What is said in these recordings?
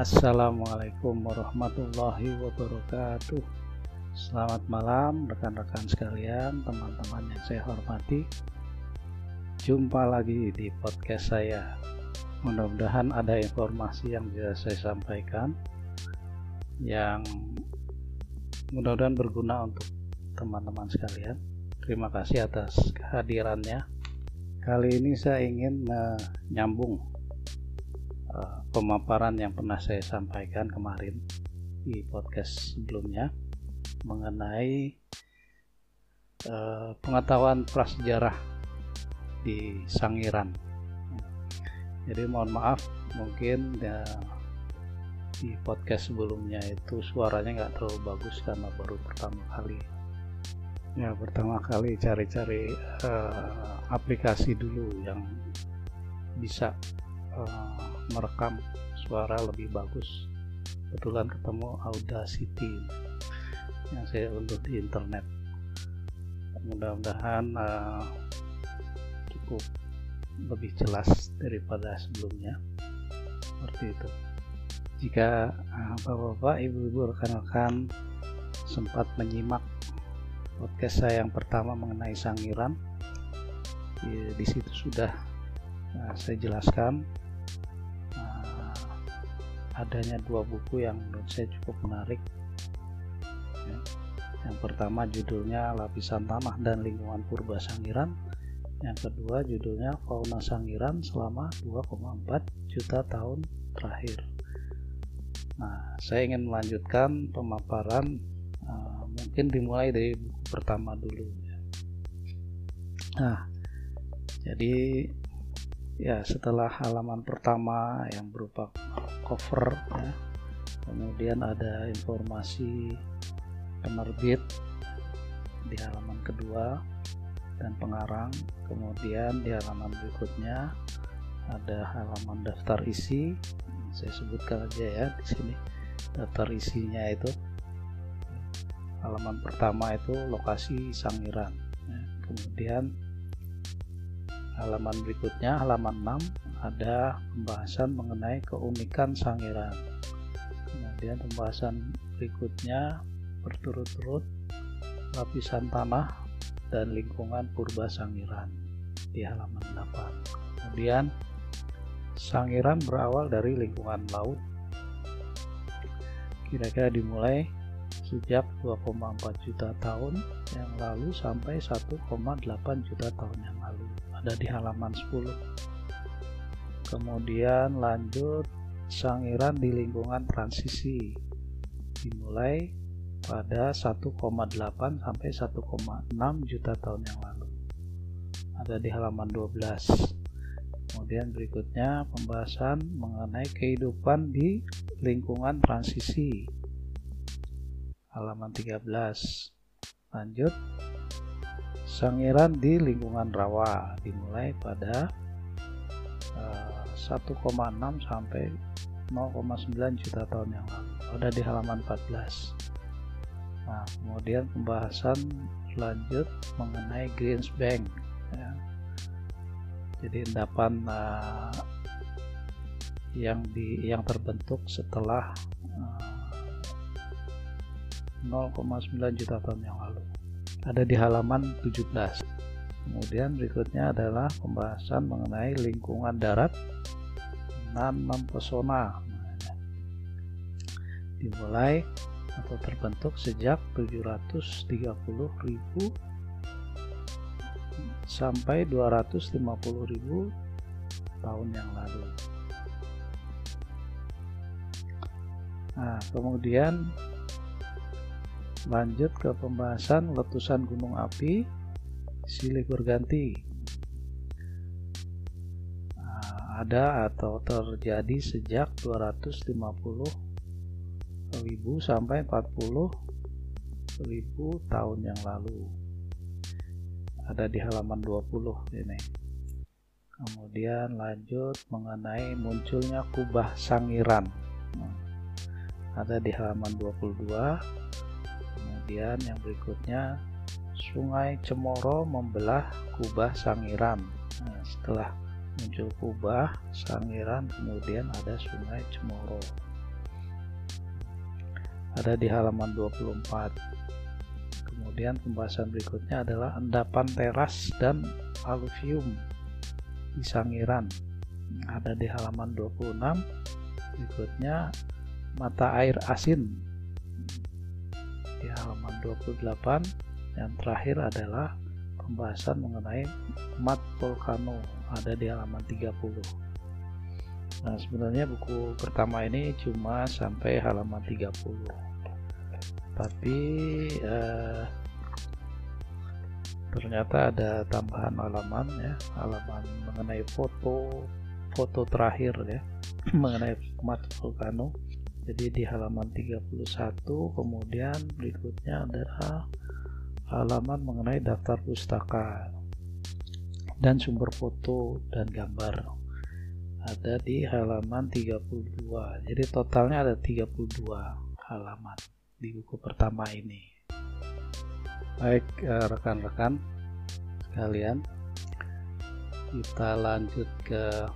Assalamualaikum warahmatullahi wabarakatuh. Selamat malam rekan-rekan sekalian, teman-teman yang saya hormati. Jumpa lagi di podcast saya. Mudah-mudahan ada informasi yang bisa saya sampaikan yang mudah-mudahan berguna untuk teman-teman sekalian. Terima kasih atas kehadirannya. Kali ini saya ingin menyambung uh, pemaparan yang pernah saya sampaikan kemarin di podcast sebelumnya mengenai uh, pengetahuan prasejarah di Sangiran. Jadi mohon maaf mungkin ya, di podcast sebelumnya itu suaranya nggak terlalu bagus karena baru pertama kali. Ya pertama kali cari-cari uh, aplikasi dulu yang bisa uh, merekam suara lebih bagus. Kebetulan ketemu Audacity yang saya unduh di internet. Mudah-mudahan uh, cukup lebih jelas daripada sebelumnya. Seperti itu. Jika uh, bapak-bapak ibu-ibu rekan-rekan sempat menyimak podcast saya yang pertama mengenai sangiran di, di situ sudah uh, saya jelaskan adanya dua buku yang menurut saya cukup menarik ya. yang pertama judulnya lapisan tanah dan lingkungan purba Sangiran yang kedua judulnya fauna Sangiran selama 2,4 juta tahun terakhir nah saya ingin melanjutkan pemaparan uh, mungkin dimulai dari buku pertama dulu ya. nah jadi ya setelah halaman pertama yang berupa cover ya, kemudian ada informasi penerbit di halaman kedua dan pengarang. Kemudian di halaman berikutnya ada halaman daftar isi. Saya sebutkan aja ya di sini daftar isinya itu. Halaman pertama itu lokasi Sangiran ya. kemudian halaman berikutnya halaman 6 ada pembahasan mengenai keunikan Sangiran. Kemudian pembahasan berikutnya berturut-turut lapisan tanah dan lingkungan purba Sangiran di halaman 8 kemudian Sangiran berawal dari lingkungan laut. Kira-kira dimulai sejak 2,4 juta tahun yang lalu sampai 1,8 juta tahun yang lalu ada di halaman 10 kemudian lanjut sangiran di lingkungan transisi dimulai pada 1,8 sampai 1,6 juta tahun yang lalu. Ada di halaman 12 kemudian berikutnya pembahasan mengenai kehidupan di lingkungan transisi. Halaman 13 lanjut Sangiran di lingkungan rawa dimulai pada uh, eh, 1,6 sampai 0,9 juta tahun yang lalu. Ada di halaman 14 nah kemudian pembahasan lanjut mengenai Greensbank ya. jadi endapan uh, yang di yang terbentuk setelah uh, eh, 0,9 juta tahun yang lalu ada di halaman 17 kemudian berikutnya adalah pembahasan mengenai lingkungan darat nan mempesona dimulai atau terbentuk sejak 730.000 sampai 250.000 tahun yang lalu. Nah, kemudian lanjut ke pembahasan letusan gunung api. Silih berganti nah, ada atau terjadi sejak 250 ribu sampai 40 ribu tahun yang lalu. Ada di halaman 20 ini. Kemudian lanjut mengenai munculnya kubah sangiran. Ada di halaman 22 kemudian yang berikutnya Sungai Cemoro membelah Kubah Sangiran. Nah, setelah muncul Kubah Sangiran kemudian ada Sungai Cemoro. Ada di halaman 24 kemudian pembahasan berikutnya adalah endapan teras dan aluvium di Sangiran. Ada di halaman 26 berikutnya mata air asin di halaman 28 yang terakhir adalah pembahasan mengenai mat volcano ada di halaman 30 nah sebenarnya buku pertama ini cuma sampai halaman 30 tapi eh, ternyata ada tambahan halaman ya halaman mengenai foto foto terakhir ya mengenai mat volcano jadi di halaman 31 kemudian berikutnya adalah halaman mengenai daftar pustaka dan sumber foto dan gambar. Ada di halaman 32 jadi totalnya ada 32 halaman di buku pertama ini. Baik eh, rekan-rekan sekalian kita lanjut ke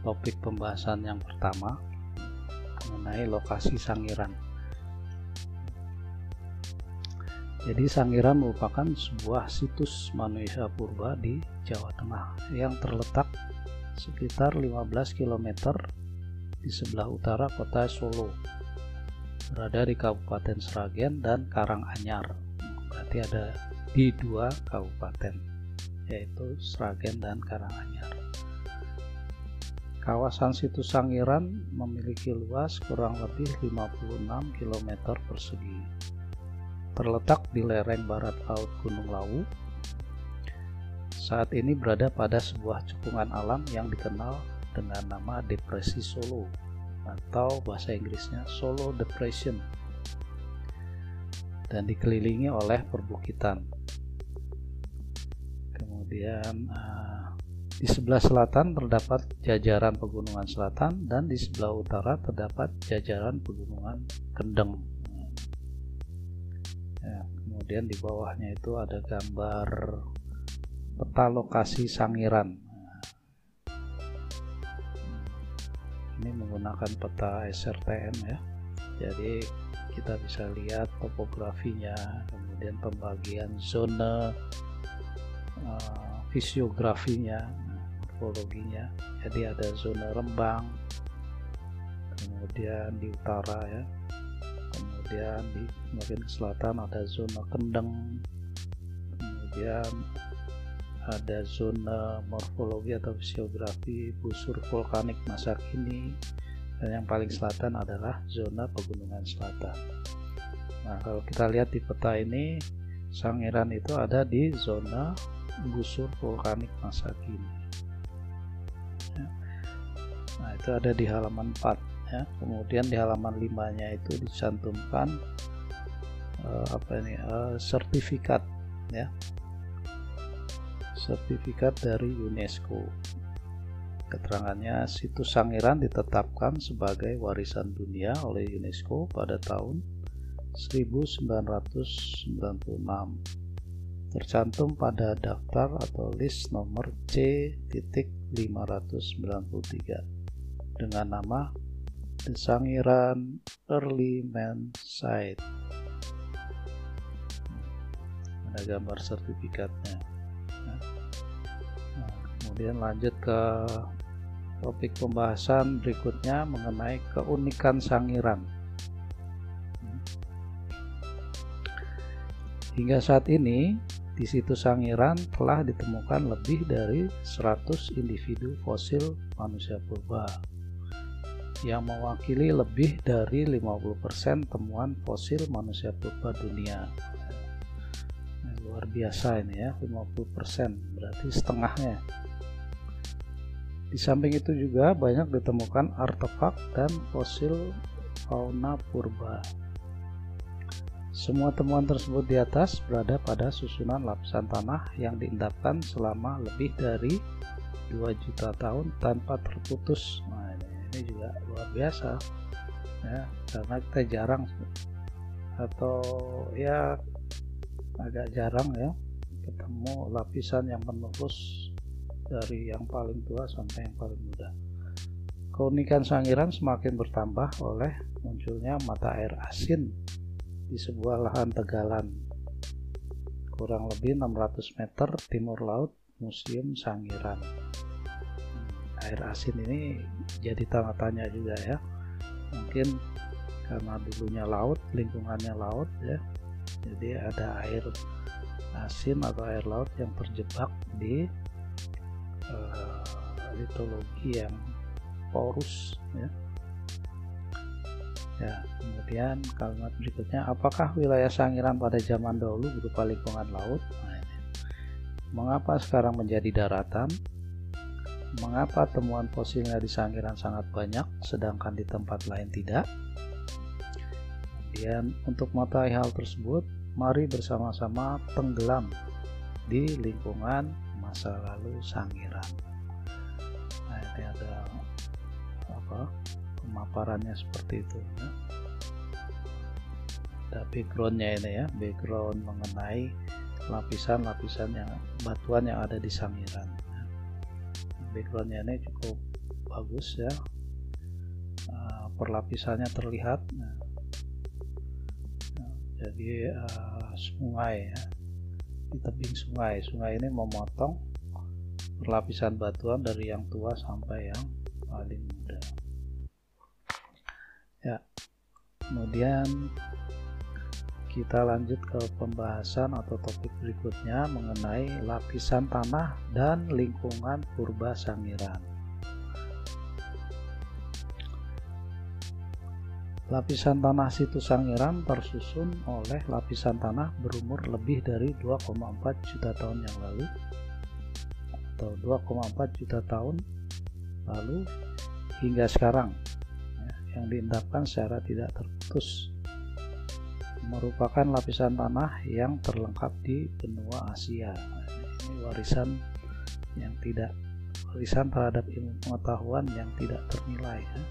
topik pembahasan yang pertama mengenai lokasi Sangiran. Jadi Sangiran merupakan sebuah situs manusia purba di Jawa Tengah yang terletak sekitar 15 km di sebelah utara kota Solo. Berada di Kabupaten Sragen dan Karanganyar. Berarti ada di dua kabupaten yaitu Sragen dan Karanganyar. Kawasan situs Sangiran memiliki luas kurang lebih 56 km persegi. Terletak di lereng barat laut Gunung Lawu. Saat ini berada pada sebuah cekungan alam yang dikenal dengan nama Depresi Solo atau bahasa Inggrisnya Solo Depression dan dikelilingi oleh perbukitan. Kemudian uh, di sebelah selatan terdapat jajaran pegunungan selatan dan di sebelah utara terdapat jajaran pegunungan Kendeng. Ya, kemudian di bawahnya itu ada gambar peta lokasi Sangiran. Ini menggunakan peta SRTM ya. Jadi kita bisa lihat topografinya, kemudian pembagian zona, uh, fisiografinya, morfologinya jadi ada zona Rembang kemudian di utara ya. Kemudian di bagian selatan ada zona Kendeng. Kemudian ada zona morfologi atau fisiografi busur vulkanik masa kini. Dan yang paling selatan adalah zona pegunungan selatan. Nah kalau kita lihat di peta ini Sangiran itu ada di zona busur vulkanik masa kini nah itu ada di halaman 4 ya. Kemudian di halaman 5 nya itu dicantumkan uh, apa ini uh, sertifikat ya. Sertifikat dari UNESCO. Keterangannya situs Sangiran ditetapkan sebagai warisan dunia oleh UNESCO pada tahun 1996 tercantum pada daftar atau list nomor C.593 dengan nama The Sangiran Early Man Site. Ada gambar sertifikatnya. Nah, kemudian lanjut ke topik pembahasan berikutnya mengenai keunikan Sangiran. Hingga saat ini, di situs Sangiran telah ditemukan lebih dari 100 individu fosil manusia purba yang mewakili lebih dari 50% temuan fosil manusia purba dunia. Nah, luar biasa ini ya, 50% berarti setengahnya. Di samping itu juga banyak ditemukan artefak dan fosil fauna purba. Semua temuan tersebut di atas berada pada susunan lapisan tanah yang diendapkan selama lebih dari 2 juta tahun tanpa terputus. Nah, ini juga luar biasa. Ya karena kita jarang atau ya agak jarang ya ketemu lapisan yang menerus dari yang paling tua sampai yang paling muda. Keunikan Sangiran semakin bertambah oleh munculnya mata air asin di sebuah lahan tegalan. Kurang lebih 600 meter timur laut Museum Sangiran air asin ini jadi tanda tanya juga ya mungkin karena dulunya laut lingkungannya laut ya jadi ada air asin atau air laut yang terjebak di uh, litologi yang porus ya. ya kemudian kalimat berikutnya apakah wilayah Sangiran pada zaman dahulu berupa lingkungan laut nah, ini. mengapa sekarang menjadi daratan mengapa temuan fosilnya di Sangiran sangat banyak sedangkan di tempat lain tidak kemudian untuk mengetahui hal tersebut mari bersama-sama tenggelam di lingkungan masa lalu Sangiran nah ini ada apa pemaparannya seperti itu ya. backgroundnya ini ya background mengenai lapisan-lapisan yang batuan yang ada di Sangiran. Backgroundnya ini cukup bagus ya. Uh, perlapisannya terlihat. Nah, jadi uh, sungai ya di tebing sungai. Sungai ini memotong perlapisan batuan dari yang tua sampai yang paling muda. Ya kemudian kita lanjut ke pembahasan atau topik berikutnya mengenai lapisan tanah dan lingkungan purba Sangiran. Lapisan tanah situs Sangiran tersusun oleh lapisan tanah berumur lebih dari 2,4 juta tahun yang lalu atau 2,4 juta tahun lalu hingga sekarang ya, yang diendapkan secara tidak terputus merupakan lapisan tanah yang terlengkap di benua Asia ini warisan yang tidak warisan terhadap ilmu pengetahuan yang tidak ternilai ya.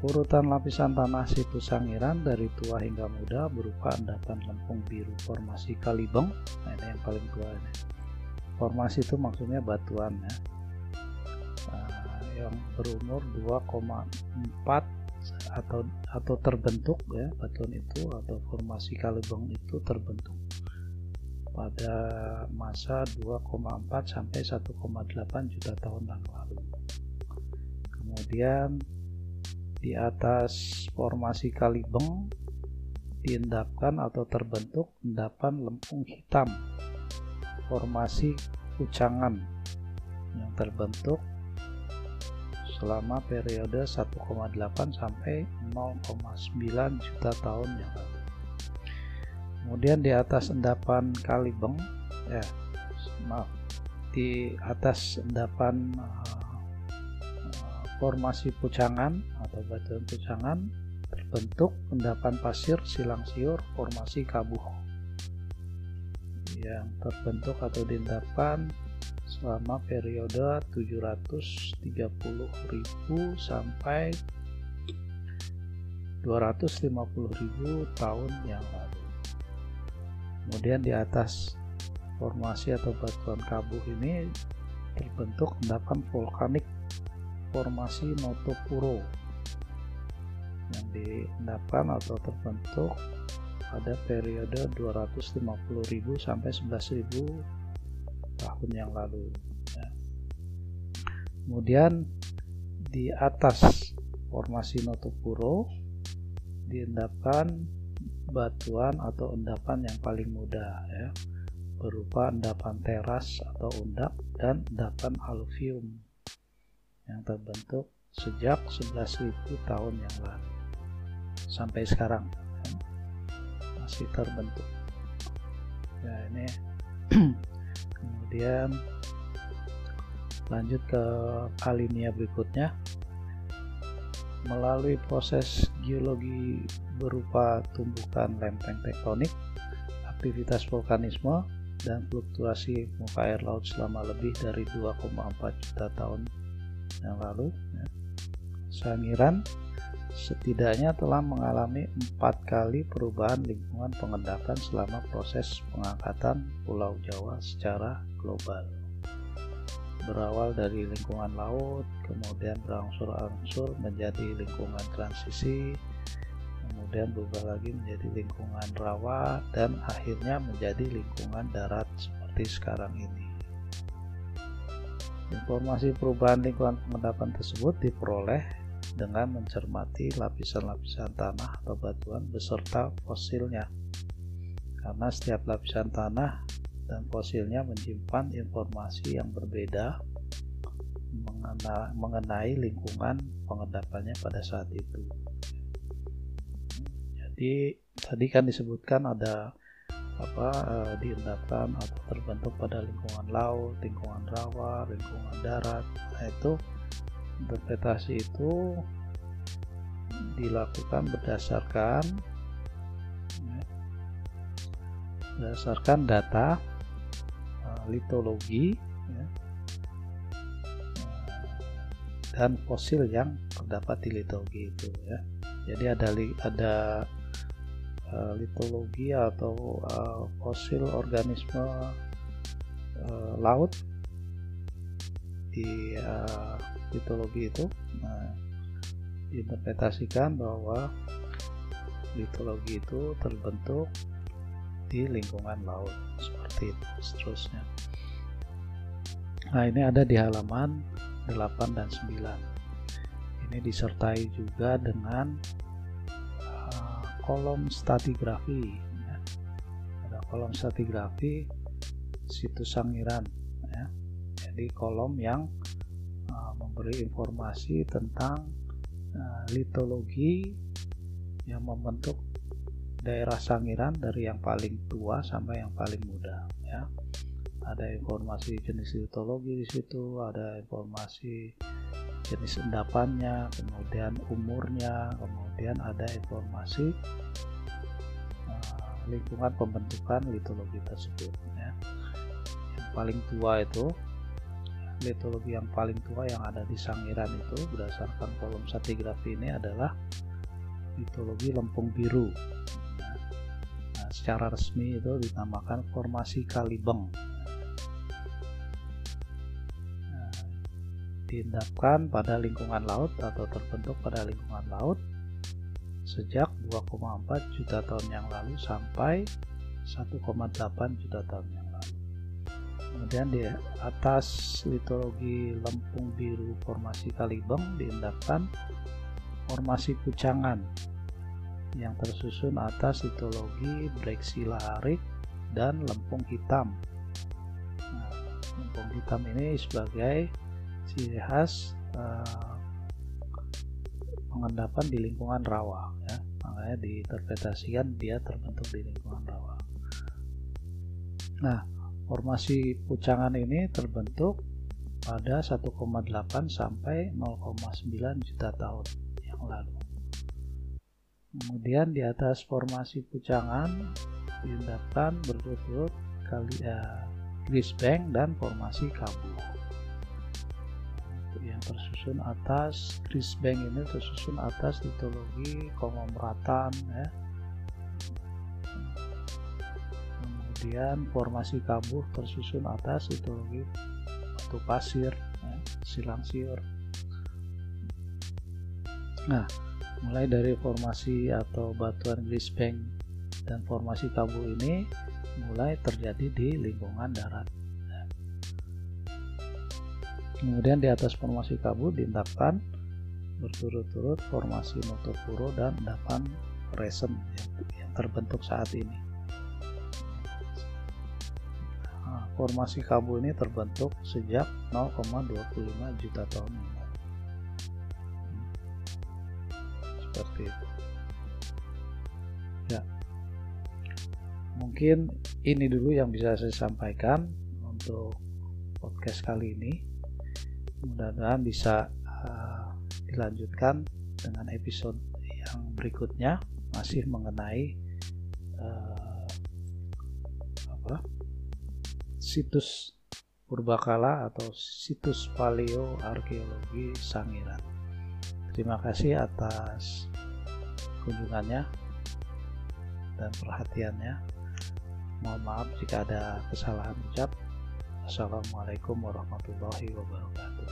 Urutan lapisan tanah situs Sangiran dari tua hingga muda berupa endapan lempung biru formasi Kalibeng. Nah, ini yang paling tua ini. Formasi itu maksudnya batuan ya. Nah, yang berumur 2,4 atau atau terbentuk ya batuan itu atau formasi Kalibeng itu terbentuk pada masa 2,4 sampai 1,8 juta tahun yang lalu. Kemudian di atas formasi Kalibeng diendapkan atau terbentuk endapan lempung hitam formasi Kucangan yang terbentuk selama periode 1,8 sampai 0,9 juta tahun yang lalu. Kemudian di atas endapan Kalibeng ya maaf di atas endapan uh, formasi pucangan atau batuan pucangan terbentuk endapan pasir silang siur formasi kabuh yang terbentuk atau diendapkan selama periode 730.000 sampai 250.000 tahun yang lalu. Kemudian di atas formasi atau batuan kabuh ini terbentuk endapan vulkanik formasi Notopuro yang diendapkan atau terbentuk pada periode 250.000 sampai 11.000 tahun yang lalu. Ya. Kemudian di atas formasi Notopuro diendapkan batuan atau endapan yang paling muda ya berupa endapan teras atau undap dan endapan aluvium yang terbentuk sejak 11.000 tahun yang lalu sampai sekarang kan? masih terbentuk ya ini kemudian lanjut ke alinea berikutnya melalui proses geologi berupa tumbukan lempeng tektonik aktivitas vulkanisme dan fluktuasi muka air laut selama lebih dari 2,4 juta tahun yang lalu ya. Sangiran setidaknya telah mengalami empat kali perubahan lingkungan pengendapan selama proses pengangkatan Pulau Jawa secara global. berawal dari lingkungan laut, kemudian berangsur-angsur menjadi lingkungan transisi, kemudian berubah lagi menjadi lingkungan rawa, dan akhirnya menjadi lingkungan darat seperti sekarang ini. Informasi perubahan lingkungan pengendapan tersebut diperoleh dengan mencermati lapisan-lapisan tanah atau batuan beserta fosilnya. Karena setiap lapisan tanah dan fosilnya menyimpan informasi yang berbeda mengenai lingkungan pengendapannya pada saat itu. Jadi tadi kan disebutkan ada apa eh, diendapkan atau terbentuk pada lingkungan laut, lingkungan rawa, lingkungan darat. Nah, itu interpretasi itu dilakukan berdasarkan ya, berdasarkan data litologi ya, dan fosil yang terdapat di litologi itu ya. Jadi ada ada uh, litologi atau uh, fosil organisme uh, laut di uh, litologi itu. Nah, diinterpretasikan bahwa litologi itu terbentuk di lingkungan laut itu seterusnya nah ini ada di halaman 8 dan 9 ini disertai juga dengan kolom stratigrafi ya. ada kolom stratigrafi situs Sangiran ya. jadi kolom yang uh, memberi informasi tentang uh, litologi yang membentuk daerah Sangiran dari yang paling tua sampai yang paling muda ya ada informasi jenis litologi di situ ada informasi jenis endapannya, kemudian umurnya, kemudian ada informasi uh, lingkungan pembentukan litologi tersebut. Ya. Yang paling tua itu litologi yang paling tua yang ada di Sangiran itu berdasarkan kolom stratigrafi ini adalah litologi lempung biru. Nah, secara resmi itu dinamakan formasi Kalibeng. diendapkan pada lingkungan laut atau terbentuk pada lingkungan laut sejak 2,4 juta tahun yang lalu sampai 1,8 juta tahun yang lalu. Kemudian di atas litologi lempung biru formasi Kalibeng diendapkan formasi Pucangan yang tersusun atas litologi Brexila Arik dan lempung hitam. Nah, lempung hitam ini sebagai ciri khas uh, pengendapan di lingkungan rawa ya. Makanya diinterpretasikan dia terbentuk di lingkungan rawa. Nah formasi pucangan ini terbentuk pada 1,8 sampai 0,9 juta tahun yang lalu kemudian di atas formasi pucangan diindahkan berturut-turut kali ya, Grisbank dan formasi kabul. Yang tersusun atas Bank ini tersusun atas litologi konglomeratan ya. Kemudian formasi kabuh tersusun atas litologi batu pasir ya, silang siur. Nah mulai dari formasi atau batuan Bank dan formasi kabuh ini mulai terjadi di lingkungan darat Kemudian di atas formasi kabut diendapkan berturut-turut formasi Notopuro dan endapan Resen yang, yang terbentuk saat ini. Nah, formasi kabu ini terbentuk sejak 0,25 juta tahun yang mungkin ini dulu yang bisa saya sampaikan untuk podcast kali ini mudah-mudahan bisa uh, dilanjutkan dengan episode yang berikutnya masih mengenai uh, apa situs purbakala atau situs paleo arkeologi Sangiran. Terima kasih atas kunjungannya dan perhatiannya. Mohon maaf jika ada kesalahan ucap. Assalamualaikum warahmatullahi wabarakatuh.